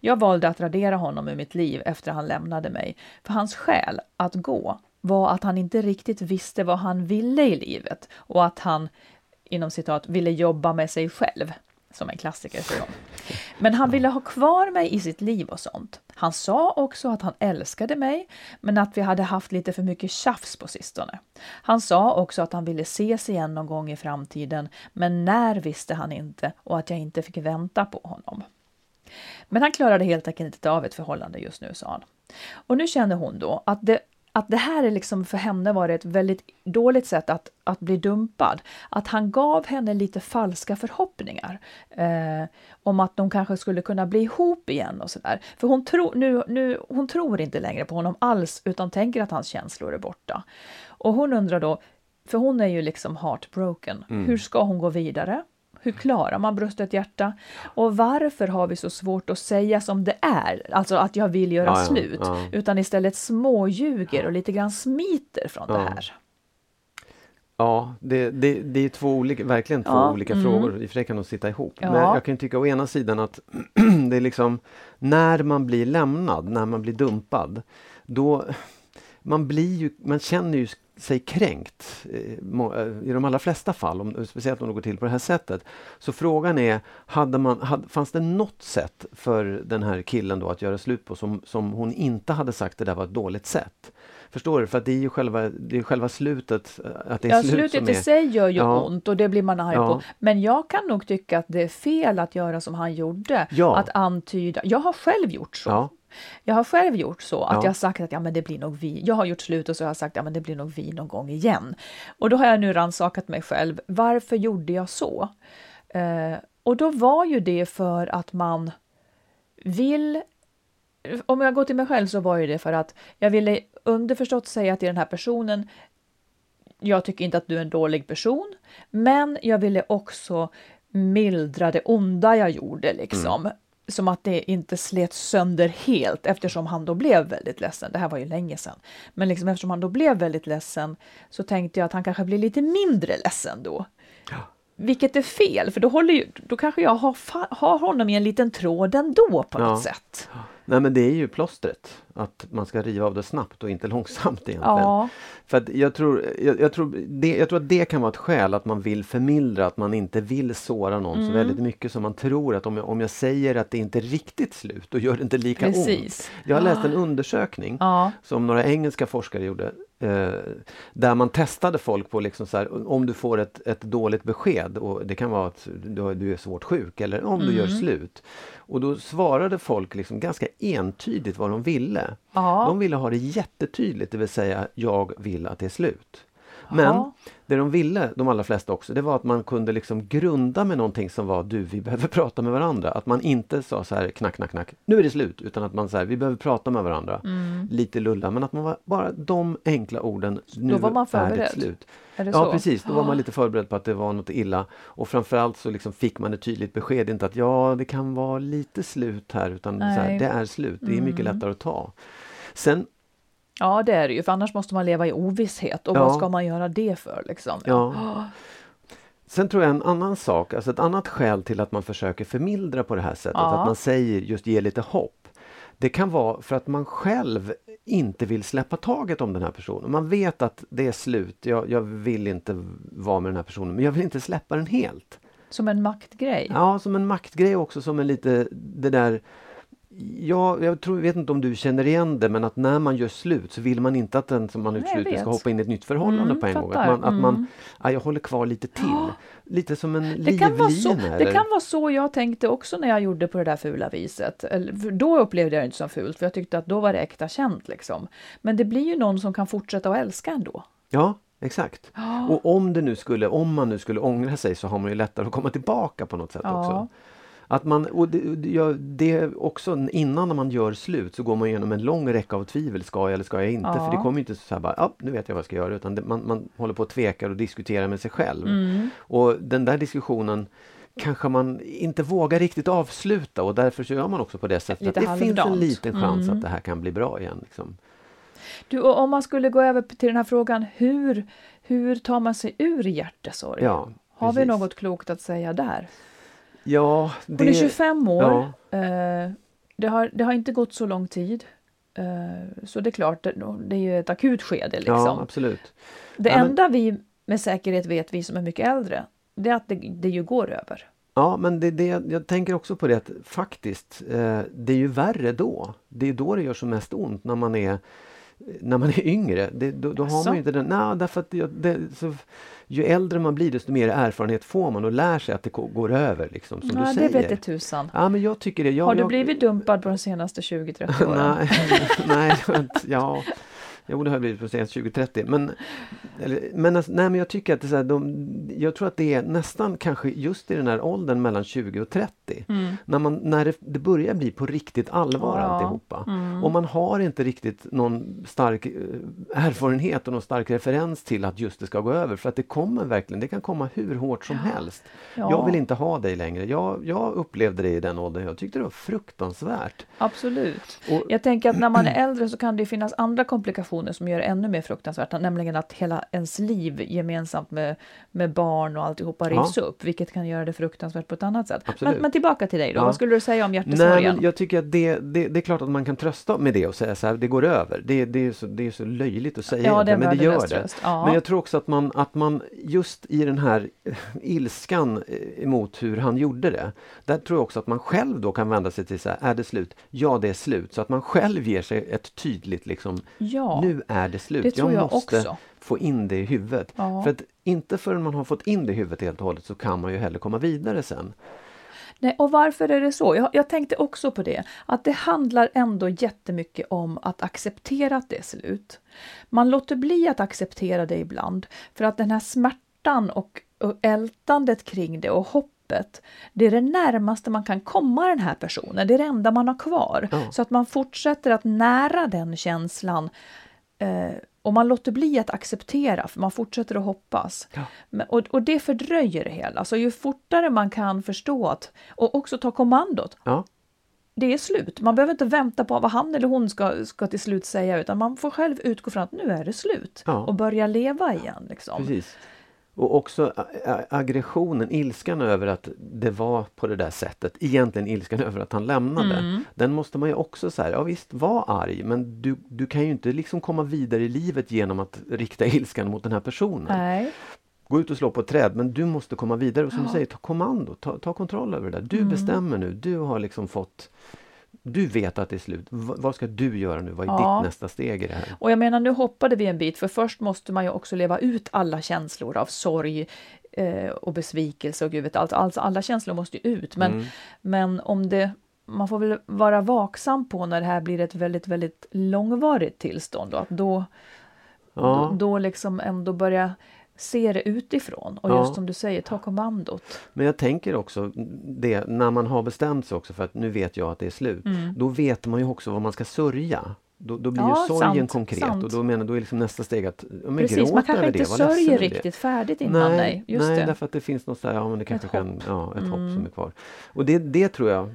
Jag valde att radera honom ur mitt liv efter han lämnade mig. För hans skäl att gå var att han inte riktigt visste vad han ville i livet och att han inom citat ville jobba med sig själv som en klassiker för dem. Men han ville ha kvar mig i sitt liv och sånt. Han sa också att han älskade mig, men att vi hade haft lite för mycket tjafs på sistone. Han sa också att han ville ses igen någon gång i framtiden, men när visste han inte och att jag inte fick vänta på honom. Men han klarade helt enkelt inte av ett förhållande just nu, sa han. Och nu känner hon då att det att det här är liksom för henne var ett väldigt dåligt sätt att, att bli dumpad. Att han gav henne lite falska förhoppningar eh, om att de kanske skulle kunna bli ihop igen och sådär. För hon, tro, nu, nu, hon tror inte längre på honom alls utan tänker att hans känslor är borta. Och hon undrar då, för hon är ju liksom heartbroken, mm. hur ska hon gå vidare? Hur klarar man brustet hjärta? Och varför har vi så svårt att säga som det är, alltså att jag vill göra ja, slut, ja. utan istället småljuger och lite grann smiter från det här? Ja, det, det, det är två olika, verkligen två ja, olika mm. frågor. I och för sig kan de sitta ihop. Ja. Men jag kan tycka å ena sidan att det är liksom när man blir lämnad, när man blir dumpad, då man blir ju, man känner ju sig kränkt eh, eh, i de allra flesta fall, om, speciellt om det går till på det här sättet. Så frågan är, hade man, hade, fanns det något sätt för den här killen då att göra slut på som, som hon inte hade sagt det där var ett dåligt sätt? Förstår du? För det är ju själva, det är själva slutet. Eh, att det är ja, slut slutet i sig gör ju ja. ont och det blir man arg ja. på. Men jag kan nog tycka att det är fel att göra som han gjorde. Ja. Att antyda. Jag har själv gjort så. Ja. Jag har själv gjort så att ja. jag har sagt att ja, men det blir nog vi. Jag har gjort slut och så har jag sagt att ja, men det blir nog vi någon gång igen. Och då har jag nu ransakat mig själv. Varför gjorde jag så? Eh, och då var ju det för att man vill om jag går till mig själv så var ju det för att jag ville underförstått säga till den här personen jag tycker inte att du är en dålig person, men jag ville också mildra det onda jag gjorde liksom. Mm som att det inte slet sönder helt eftersom han då blev väldigt ledsen. Det här var ju länge sedan. Men liksom eftersom han då blev väldigt ledsen så tänkte jag att han kanske blir lite mindre ledsen då. Ja. Vilket är fel, för då, håller ju, då kanske jag har, har honom i en liten tråd ändå på ja. något sätt. Nej men det är ju plåstret, att man ska riva av det snabbt och inte långsamt egentligen. Ja. För jag, tror, jag, jag, tror det, jag tror att det kan vara ett skäl att man vill förmildra, att man inte vill såra någon mm. så väldigt mycket som man tror att om jag, om jag säger att det inte är riktigt slut, då gör det inte lika Precis. ont. Jag har läst en undersökning ja. som några engelska forskare gjorde Eh, där man testade folk på liksom så här, om du får ett, ett dåligt besked och det kan vara att du, du är svårt sjuk eller om mm. du gör mm. slut. Och då svarade folk liksom ganska entydigt vad de ville. Ja. De ville ha det jättetydligt, det vill säga jag vill att det är slut. Men ja. det de ville, de allra flesta också, det var att man kunde liksom grunda med någonting som var du, vi behöver prata med varandra. Att man inte sa så här knack, knack, knack, nu är det slut, utan att man sa vi behöver prata med varandra. Mm. Lite lulla, men att man var bara de enkla orden, nu Då var man förberedd. är det slut. Är det ja så? precis, då var man lite förberedd på att det var något illa. Och framförallt så liksom fick man ett tydligt besked, inte att ja, det kan vara lite slut här, utan så här, det är slut, det är mycket mm. lättare att ta. Sen Ja, det är det ju, för annars måste man leva i ovisshet och ja. vad ska man göra det för liksom? Ja. Sen tror jag en annan sak, alltså ett annat skäl till att man försöker förmildra på det här sättet, ja. att man säger just ge lite hopp. Det kan vara för att man själv inte vill släppa taget om den här personen. Man vet att det är slut, jag, jag vill inte vara med den här personen, men jag vill inte släppa den helt. Som en maktgrej? Ja, som en maktgrej också, som en lite det där Ja, jag tror, vet inte om du känner igen det men att när man gör slut så vill man inte att den som man slut ska hoppa in i ett nytt förhållande mm, på en fattar. gång. Att man, att man mm. ja, jag håller kvar lite till. Lite som en det livlina. Kan vara så, det kan vara så jag tänkte också när jag gjorde på det där fula viset. Då upplevde jag det inte som fult för jag tyckte att då var det äkta känt liksom. Men det blir ju någon som kan fortsätta att älska ändå. Ja, Exakt. Och om det nu skulle, om man nu skulle ångra sig så har man ju lättare att komma tillbaka på något sätt ja. också. Att man, och det, det- också innan när man gör slut så går man igenom en lång räcka av tvivel. Ska jag eller ska jag inte? Ja. För det kommer inte så här bara, ja, nu vet jag vad jag ska göra. Utan det, man, man håller på och tvekar och diskuterar med sig själv. Mm. Och den där diskussionen kanske man inte vågar riktigt avsluta och därför så gör man också på det sättet Lite att det finns en liten chans Mm. att det här kan bli bra igen. Liksom. Du, och om man skulle gå över till den här frågan, hur, hur tar man sig ur hjärtesorg? Ja, Har vi något klokt att säga där? Ja, Hon är 25 år. Ja. Eh, det, har, det har inte gått så lång tid. Eh, så det är klart, det, det är ju ett akut skede. Liksom. Ja, absolut. det Ja, men- enda vi med säkerhet vet, vi som är mycket äldre, det är att det, det ju går över. Ja, men det, det, jag tänker också på det att faktiskt, eh, det är ju värre då. Det är då det gör som mest ont, när man är när man är yngre, det, då, då har man ju inte den... Nej, därför att det, det, så, ju äldre man blir desto mer erfarenhet får man och lär sig att det går över. Liksom, som Ja, du säger. det tusan. Ja, men jag tycker det. Jag, har du jag, blivit dumpad på de senaste 20-30 åren? nej, nej, ja. Jo, det har blivit på senast 2030. Men, eller, men, nej, men jag tycker att det är här, de, jag tror att det är nästan kanske just i den här åldern mellan 20 och 30. Mm. När, man, när det, det börjar bli på riktigt allvar Ja. alltihopa. Mm. Och man har inte riktigt någon stark eh, erfarenhet och någon stark referens till att just det ska gå över. För att det kommer verkligen, det kan komma hur hårt som helst. Ja. Jag vill inte ha dig längre. Jag, jag upplevde det i den åldern. Jag tyckte det var fruktansvärt. Absolut. Och- Jag tänker att när man är äldre så kan det finnas andra komplikationer som gör det ännu mer fruktansvärt, nämligen att hela ens liv gemensamt med, med barn och alltihopa Ja. rivs upp, vilket kan göra det fruktansvärt på ett annat sätt. Men, men tillbaka till dig då, Ja. vad skulle du säga om Nej, hjärtesorgen? men jag tycker att det, det, det är klart att man kan trösta med det och säga så här, det går över. Det, det, är, så, det är så löjligt att säga Ja, det men det gör det. Ja. Men jag tror också att man, att man just i den här ilskan eh, emot hur han gjorde det. Där tror jag också att man själv då kan vända sig till så här, är det slut? Ja, det är slut. Så att man själv ger sig ett tydligt liksom, ja, nu är det slut. det tror jag, måste också. få in det i huvudet. Ja. För att inte förrän man har fått in det i huvudet helt och hållet så kan man ju heller komma vidare sen. Nej, och varför är det så? Jag, jag tänkte också på det, att det handlar ändå jättemycket om att acceptera att det är slut. Man låter bli att acceptera det ibland, för att den här smärtan och, och ältandet kring det och hoppet, det är det närmaste man kan komma den här personen, det är det enda man har kvar. Ja. Så att man fortsätter att nära den känslan eh, och man låter bli att acceptera, för man fortsätter att hoppas. Ja. Men, och, och det fördröjer det hela. Så ju fortare man kan förstå att, och också ta kommandot, Ja, det är slut. Man behöver inte vänta på vad han eller hon ska, ska till slut säga, utan man får själv utgå från att nu är det slut. Ja. Och börja leva igen. Liksom. Precis. Och också aggressionen, ilskan över att det var på det där sättet. Egentligen ilskan över att han lämnade. Mm. Den måste man ju också säga, ja visst, var arg men du, du kan ju inte liksom komma vidare i livet genom att rikta ilskan mot den här personen. Nej. Gå ut och slå på ett träd men du måste komma vidare och som Ja. du säger, ta kommando, ta, ta kontroll över det där. Du Mm. bestämmer nu, du har liksom fått du vet att det är slut. V- vad ska du göra nu? Vad är Ja. ditt nästa steg i det här? Och jag menar, nu hoppade vi en bit, för först måste man ju också leva ut alla känslor av sorg eh, och besvikelse och gud vet allt. Alltså, alla känslor måste ju ut. Men, Mm. men om det, man får väl vara vaksam på när det här blir ett väldigt, väldigt långvarigt tillstånd. Då, att då, Ja. då, då liksom ändå börja se det utifrån. Och Ja. just som du säger, ta kommandot. Men jag tänker också det när man har bestämt sig också för att nu vet jag att det är slut. Då vet man ju också vad man ska sörja. Då, då blir Mm. Ja, ju sorgen sant, konkret sant. och då menar då är liksom nästa steg att ja, men Precis, man kanske inte det, sörjer riktigt färdigt innan. Nej, Nej, just nej det. därför att det finns något så här, ja men det kanske Ett kan, hopp. ja ett hopp Mm. som är kvar. Och det, det tror jag,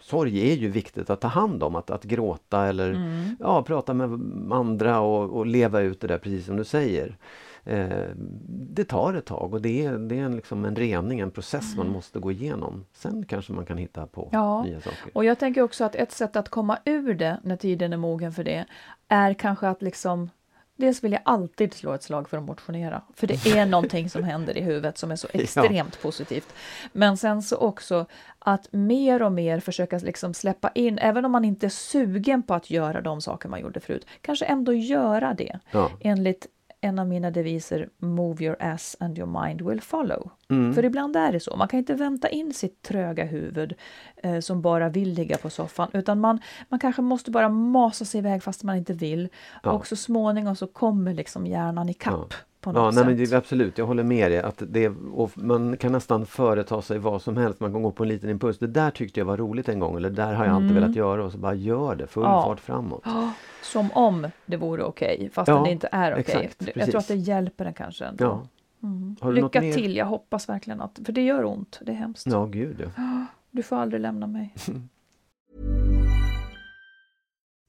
sorg är ju viktigt att ta hand om, att, att gråta eller Mm. ja, prata med andra och, och leva ut det där precis som du säger. Eh, det tar ett tag och det är, det är en, liksom en rening, en process man måste gå igenom. Sen kanske man kan hitta på Mm. Ja, nya saker. Och jag tänker också att ett sätt att komma ur det när tiden är mogen för det är kanske att liksom Dels vill jag alltid slå ett slag för att motionera, för det är någonting som händer i huvudet som är så Ja. extremt positivt. Men sen så också att mer och mer försöka liksom släppa in, även om man inte är sugen på att göra de saker man gjorde förut, kanske ändå göra det Ja. enligt en av mina deviser Move your ass and your mind will follow. Mm. För ibland är det så. Man kan inte vänta in sitt tröga huvud eh, som bara vill ligga på soffan utan man, man kanske måste bara masa sig iväg fast man inte vill. Ja. Och så småningom så kommer liksom hjärnan ikapp. På något Ja, nej, sätt. men det, absolut, jag håller med dig. Att det, man kan nästan företa sig vad som helst. Man kan gå på en liten impuls. Det där tyckte jag var roligt en gång. Eller det där har jag alltid velat göra. Och så bara gör det. Full Mm. Ja. fart framåt. Som om det vore okej, fast Ja, det inte är okej. exakt, jag precis. tror att det hjälper en kanske ändå. Ja. Något Lycka till, jag hoppas verkligen att, för det gör ont, det är hemskt. Ja, gud ja. Du får aldrig lämna mig.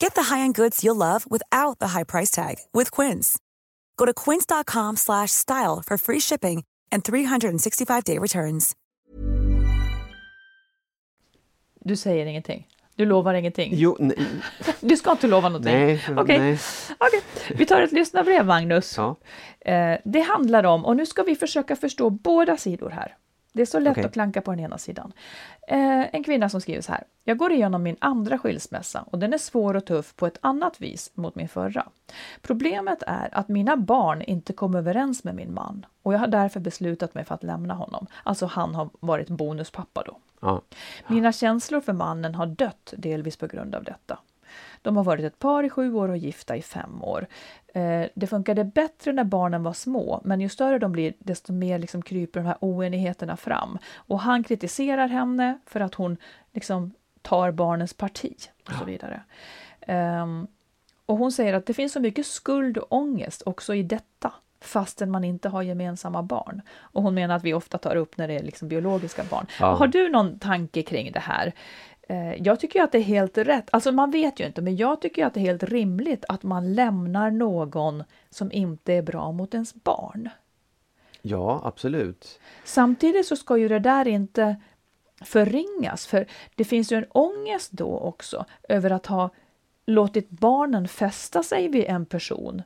Get the high-end goods you'll love without the high price tag with Quince. Go to quince.com slash style for free shipping and 365-day returns. Du säger ingenting. Du lovar ingenting. Jo, nej, Du ska inte lova någonting. nej, Okej. nej. Okej. Vi tar ett lyssnarbrev, Magnus. Ja. Eh, det handlar om, och nu ska vi försöka förstå båda sidor här. Det är så lätt Okej. att klanka på den ena sidan. Eh, en kvinna som skriver så här. Jag går igenom min andra skilsmässa och den är svår och tuff på ett annat vis mot min förra. Problemet är att mina barn inte kom överens med min man och jag har därför beslutat mig för att lämna honom. Alltså han har varit bonuspappa då. Ja. Mina känslor för mannen har dött delvis på grund av detta. De har varit ett par i sju år och gifta i fem år. Eh, det funkade bättre när barnen var små, men ju större de blir, desto mer liksom kryper de här oenigheterna fram. Och han kritiserar henne för att hon liksom tar barnens parti och så vidare. Ehm, och hon säger att det finns så mycket skuld och ångest också i detta fastän man inte har gemensamma barn. Och hon menar att vi ofta tar upp när det är liksom biologiska barn. Ja. Har du någon tanke kring det här? Eh, Jag tycker att det är helt rätt, alltså man vet ju inte, men jag tycker att det är helt rimligt att man lämnar någon som inte är bra mot ens barn. ja, absolut. Samtidigt så ska ju det där inte förringas, för det finns ju en ångest då också över att ha låtit barnen fästa sig vid en person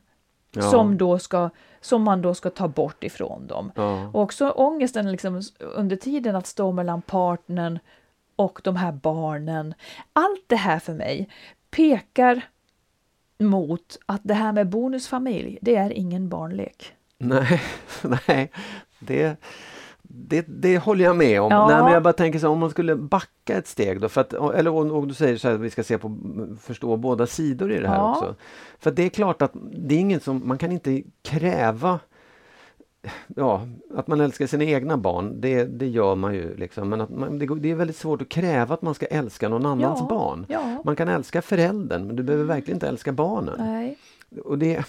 Ja. som, då ska, som man då ska ta bort ifrån dem. Ja. Och också ångesten liksom under tiden att stå mellan partnern och de här barnen. Allt det här för mig pekar mot att det här med bonusfamilj, det är ingen barnlek. Nej, nej. Det, det, det håller jag med om. Ja. Nej, men jag bara tänker så om man skulle backa ett steg då, för att, eller om du säger så här att vi ska se på, förstå båda sidor i det här Ja. också. För det är klart att det är ingen som, man kan inte kräva Ja, att man älskar sina egna barn, det, det gör man ju. Liksom. Men att man, det, det är väldigt svårt att kräva att man ska älska någon annans Ja, barn. ja. Man kan älska föräldern, men du behöver verkligen inte älska barnen. Nej. Och det...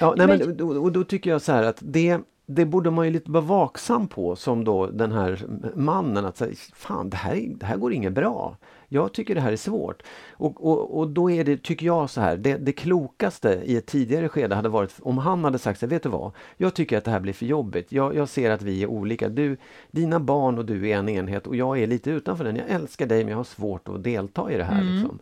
Ja, nej, Men- men, då, och då tycker jag så här att det, det borde man ju lite vara vaksam på som då den här mannen att säga, fan det här, det här går inget bra. Jag tycker det här är svårt. Och, och, och då är det, tycker jag så här, det, det klokaste i ett tidigare skede hade varit om han hade sagt så vet du vad? Jag tycker att det här blir för jobbigt. Jag, jag ser att vi är olika. Du, dina barn och du är en enhet och jag är lite utanför den. Jag älskar dig men jag har svårt att delta i det här. Liksom.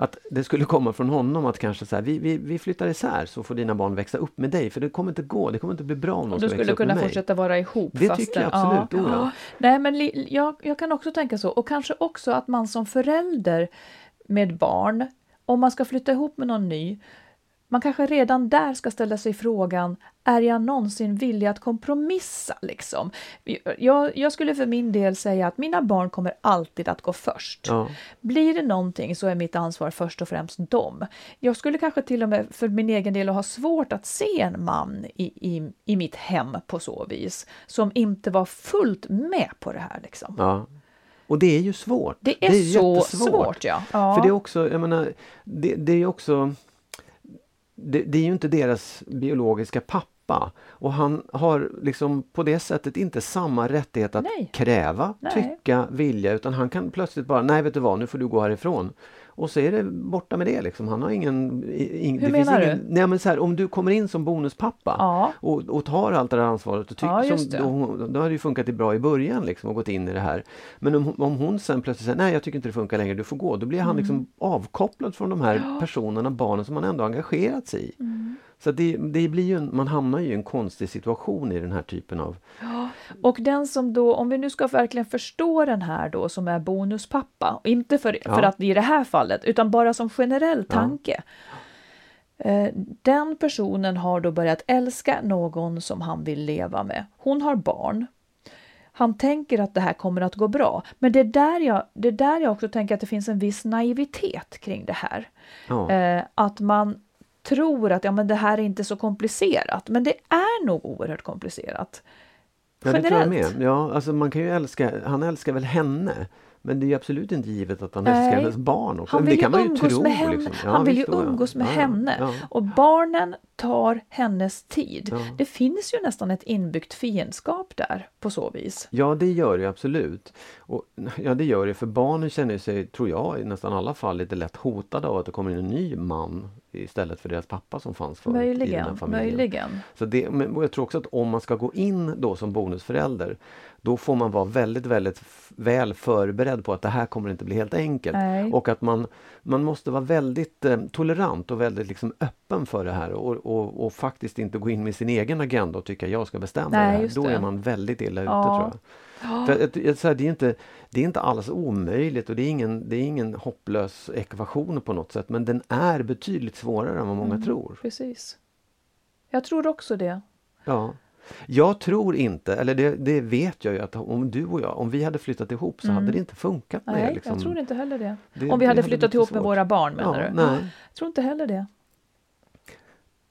Att det skulle komma från honom att kanske så här, vi, vi, vi flyttar isär så får dina barn växa upp med dig. För det kommer inte gå, det kommer inte bli bra om de ska du växa skulle upp med kunna mig. fortsätta vara ihop. Det fast tycker jag absolut, oh ja. Nej, men jag, jag kan också tänka så. Och kanske också att man som förälder med barn, om man ska flytta ihop med någon ny, man kanske redan där ska ställa sig frågan, är jag någonsin villig att kompromissa? Liksom? Jag, jag skulle för min del säga att mina barn kommer alltid att gå först. Ja. Blir det någonting så är mitt ansvar först och främst dem. Jag skulle kanske till och med för min egen del ha svårt att se en man i, i, i mitt hem på så vis, som inte var fullt med på det här. Liksom. Ja. Och det är ju svårt. Det är, det är så svårt. Ja. ja. För det är också, jag menar, det, det är också det, det, är ju inte deras biologiska pappa och han har liksom på det sättet inte samma rättighet att Nej. kräva, Nej. tycka, vilja utan han kan plötsligt bara, nej vet du vad, nu får du gå härifrån. Och så är det borta med det liksom. Han har ingen... ing, Hur menar ingen, du? Nej men så här, om du kommer in som bonuspappa Ja. och, och tar allt det där ansvaret och tycker Ja, som, då, då har det ju funkat bra i början liksom och gått in i det här. Men om, om hon sen plötsligt säger nej jag tycker inte det funkar längre, du får gå. Då blir han liksom avkopplad från de här personerna, barnen som man ändå engagerat sig i. Så det, det blir ju en, man hamnar ju i en konstig situation i den här typen av... Och den som då, om vi nu ska verkligen förstå den här då som är bonuspappa, inte för, Ja. för att i det här fallet, utan bara som generell Ja. tanke. Eh, Den personen har då börjat älska någon som han vill leva med. Hon har barn. Han tänker att det här kommer att gå bra. Men det är där jag, det är där jag också tänker att det finns en viss naivitet kring det här. Ja. Eh, att man tror att ja, men det här är inte så komplicerat. Men det är nog oerhört komplicerat. Ja, det tror jag Generellt. med. Ja, alltså man kan ju älska, han älskar väl henne. Men det är absolut inte givet att han älskar hennes barn också. Han det vill kan ju man ju umgås tro. med henne. Liksom. Ja, han vill ju då, umgås med Ja, henne. Ja. Och barnen tar hennes tid. Det finns ju nästan ett inbyggt fiendskap där på så vis. Ja, det gör det absolut. Och, ja, det gör det för barnen känner sig, tror jag, i nästan alla fall lite lätt hotade av att det kommer in en ny man istället för deras pappa som fanns förut i den här Möjligen, familjen. möjligen. Så det, men jag tror också att om man ska gå in då som bonusförälder då får man vara väldigt, väldigt väl förberedd på att det här kommer inte bli helt enkelt. Nej. Och att man, man måste vara väldigt eh, tolerant och väldigt liksom öppen för det här och, och, och faktiskt inte gå in med sin egen agenda och tycka jag ska bestämma Nej, det här. Då det. är man väldigt illa ute Ja. tror jag. För jag, så här, det, är inte, det är inte alls omöjligt och det är, ingen, det är ingen hopplös ekvation på något sätt men den är betydligt svårare än vad många Mm. tror. Precis. Jag tror också det. Ja. Jag tror inte, eller det, det vet jag ju att om du och jag, om vi hade flyttat ihop så hade det inte funkat med Mm. Nej, liksom, jag tror inte heller det. det- Om vi hade hade flyttat ihop svårt. med våra barn menar Ja, du? nej. Jag tror inte heller det.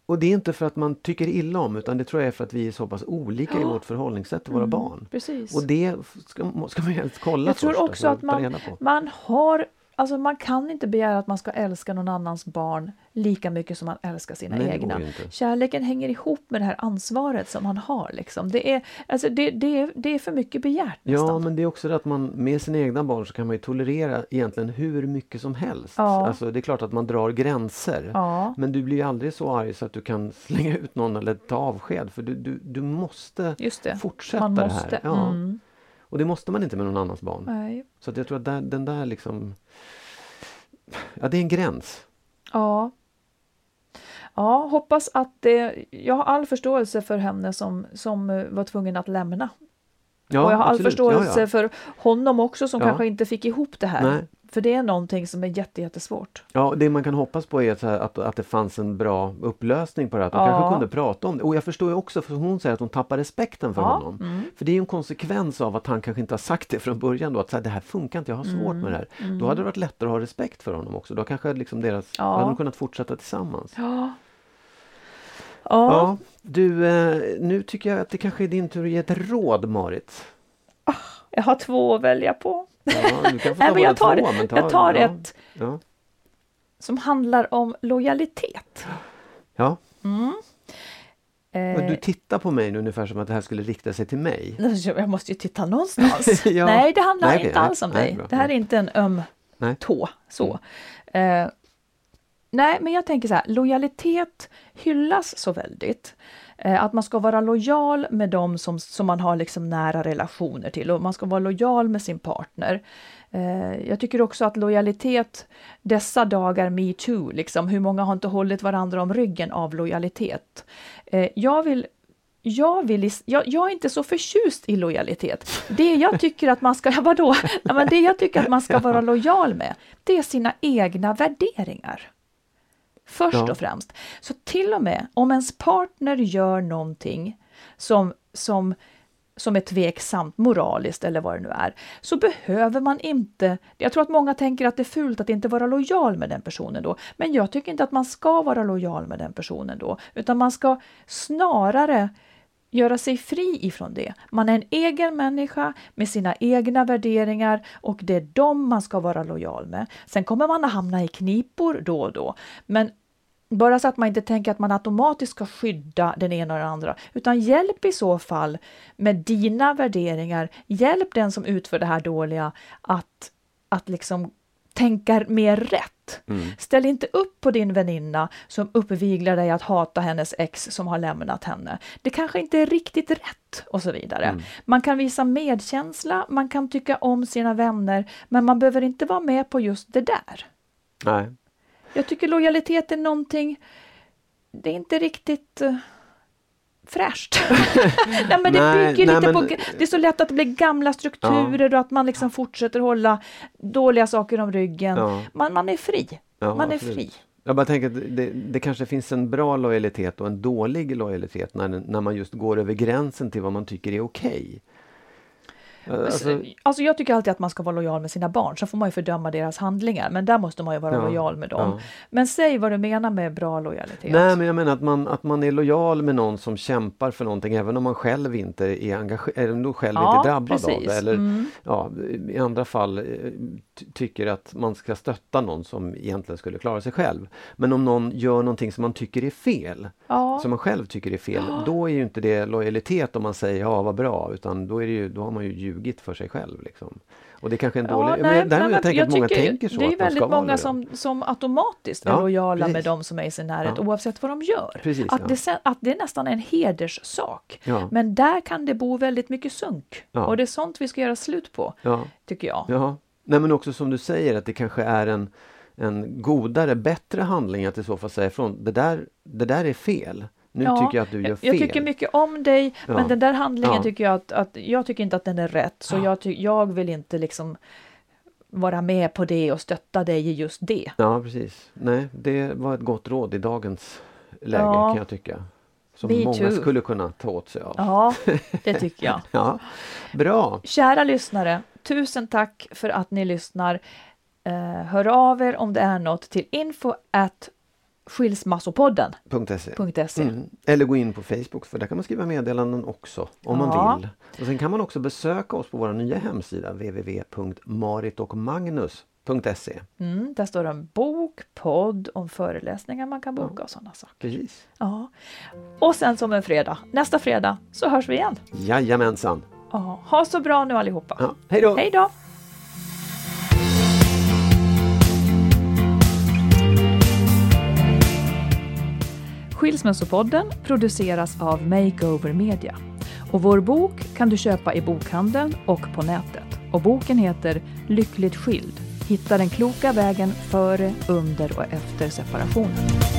Och det är inte för att man tycker illa om utan det tror jag är för att vi är så pass olika i Ja. vårt förhållningssätt till våra Mm, barn. Precis. Och det ska, ska man helst kolla Jag tror först, också alltså, att ta man, man har Alltså man kan inte begära att man ska älska någon annans barn lika mycket som man älskar sina Nej, det egna. Kärleken hänger ihop med det här ansvaret som man har. Liksom. Det, är, alltså det, det, är, det är för mycket begärt Ja, nästan. men det är också det att man med sina egna barn så kan man ju tolerera egentligen hur mycket som helst. Ja. Alltså det är klart att man drar gränser. Ja. Men du blir aldrig så arg så att du kan slänga ut någon eller ta avsked för du, du, du måste Just det. fortsätta Man det måste. här. Ja. Mm. Och det måste man inte med någon annans barn. Nej. Så att jag tror att där, den där liksom... Ja, det är en gräns. Ja. Ja, hoppas att det... Jag har all förståelse för henne som, som eh, var tvungen att lämna. Ja, och jag har all absolut. förståelse Ja, ja. för honom också som kanske inte fick ihop det här. Nej. För det är någonting som är jätte, jättesvårt. Ja, det man kan hoppas på är här, att, att det fanns en bra upplösning på det. Att de Ja. kanske kunde prata om det. Och jag förstår ju också, för hon säger att hon tappar respekten för Ja, honom. mm. För det är ju en konsekvens av att han kanske inte har sagt det från början då. Att så här, det här funkar inte, jag har svårt Mm. med det här. Då hade det varit lättare att ha respekt för honom också. Då kanske liksom deras, Ja. hade de kunnat fortsätta tillsammans. Ja. Ja, du, eh, nu tycker jag att det kanske är din tur att ge ett råd Marit. Jag har två att välja på. Ja, du kan få ta Nej, men jag tar, två, men ta, jag tar ja, ett Ja. som handlar om lojalitet. ja. Eh, Men du tittar på mig nu ungefär som att det här skulle rikta sig till mig. Jag måste ju titta någonstans. Ja. Nej, det handlar Nej, okej, inte nej, alls om nej, dig. bra. Det här är inte en öm Nej. tå. Så. Eh, nej, men jag tänker så här, lojalitet hyllas så väldigt. Eh, att man ska vara lojal med dem som, som man har liksom nära relationer till och man ska vara lojal med sin partner. Eh, jag tycker också att lojalitet, dessa dagar metoo, liksom, hur många har inte hållit varandra om ryggen av lojalitet? Eh, jag vill jag, vill, jag, jag är inte så förtjust i lojalitet. Det jag tycker att man ska, vadå? Det jag tycker att man ska vara lojal med, det är sina egna värderingar. Först Ja. och främst. Så till och med om ens partner gör någonting som, som, som är tveksamt moraliskt eller vad det nu är, så behöver man inte... Jag tror att många tänker att det är fult att inte vara lojal med den personen då, men jag tycker inte att man ska vara lojal med den personen då, utan man ska snarare göra sig fri ifrån det. Man är en egen människa med sina egna värderingar och det är dem man ska vara lojal med. Sen kommer man att hamna i knipor då och då, men bara så att man inte tänker att man automatiskt ska skydda den ena och den andra, utan hjälp i så fall med dina värderingar. Hjälp den som utför det här dåliga att, att liksom tänka mer rätt. Ställ inte upp på din väninna som uppviglar dig att hata hennes ex som har lämnat henne. Det kanske inte är riktigt rätt och så vidare. Man kan visa medkänsla, man kan tycka om sina vänner, men man behöver inte vara med på just det där. Nej. Jag tycker lojalitet är någonting, det är inte riktigt uh, fräscht. nej, men det Nej, bygger nej, lite men- på, det är så lätt att det blir gamla strukturer och att man liksom fortsätter hålla dåliga saker om ryggen. Ja. Man, man är fri. Ja, man är absolut. fri. Jag bara tänker att det, det kanske finns en bra lojalitet och en dålig lojalitet när, när man just går över gränsen till vad man tycker är okej. Alltså, Alltså jag tycker alltid att man ska vara lojal med sina barn, så får man ju fördöma deras handlingar, men där måste man ju vara Ja, lojal med dem. ja. Men säg vad du menar med bra lojalitet. Nej men jag menar att man, att man är lojal med någon som kämpar för någonting även om man själv inte är engagerad, själv Ja, inte är drabbad av precis. det. Eller Mm. ja, i andra fall eh, tycker att man ska stötta någon som egentligen skulle klara sig själv. Men om någon gör någonting som man tycker är fel, Ja. som man själv tycker är fel, då är ju inte det lojalitet om man säger ja vad bra, utan då, är det ju, då har man ju ljugit för sig själv. Liksom. Och det är kanske är en dålig... men däremot jag tänker att många tycker- tänker så. Det är väldigt många som, som automatiskt är Ja, lojala precis. med de som är i sin närhet Ja. oavsett vad de gör. Precis, att, ja. det, sen- att det är nästan en hederssak. Ja. Men där kan det bo väldigt mycket sunk. Ja. Och det är sånt vi ska göra slut på, Ja. tycker jag. Nej, men också som du säger att det kanske är en, en godare, bättre handling att i så fall säga ifrån. Det där, det där är fel. Nu Ja, tycker jag att du gör fel. Jag tycker mycket om dig, Ja. men den där handlingen Ja. tycker jag att, att jag tycker inte att den är rätt. Så Ja. jag, ty, jag vill inte liksom vara med på det och stötta dig i just det. Ja, precis. Nej, det var ett gott råd i dagens läge kan jag tycka. Som Me många too. skulle kunna ta åt sig av. Ja, det tycker jag. Ja, Bra! Kära lyssnare, tusen tack för att ni lyssnar. Eh, hör av er om det är något till info at skilsmassopodden.se. .se. Mm. Eller gå in på Facebook för där kan man skriva meddelanden också om Ja. man vill. Och Sen kan man också besöka oss på vår nya hemsida www.maritochmagnus.se. Mm, där står en bok, podd, om föreläsningar man kan boka och sådana saker. Precis. Ja. Och sen som en fredag, nästa fredag, så hörs vi igen. Jajamensan! Ja, ha så bra nu allihopa. Ja, hej då! Hej då! Skilsmässopodden produceras av Makeover Media. Och vår bok kan du köpa i bokhandeln och på nätet. Och boken heter Lyckligt skild. Hitta den kloka vägen före, under och efter separationen.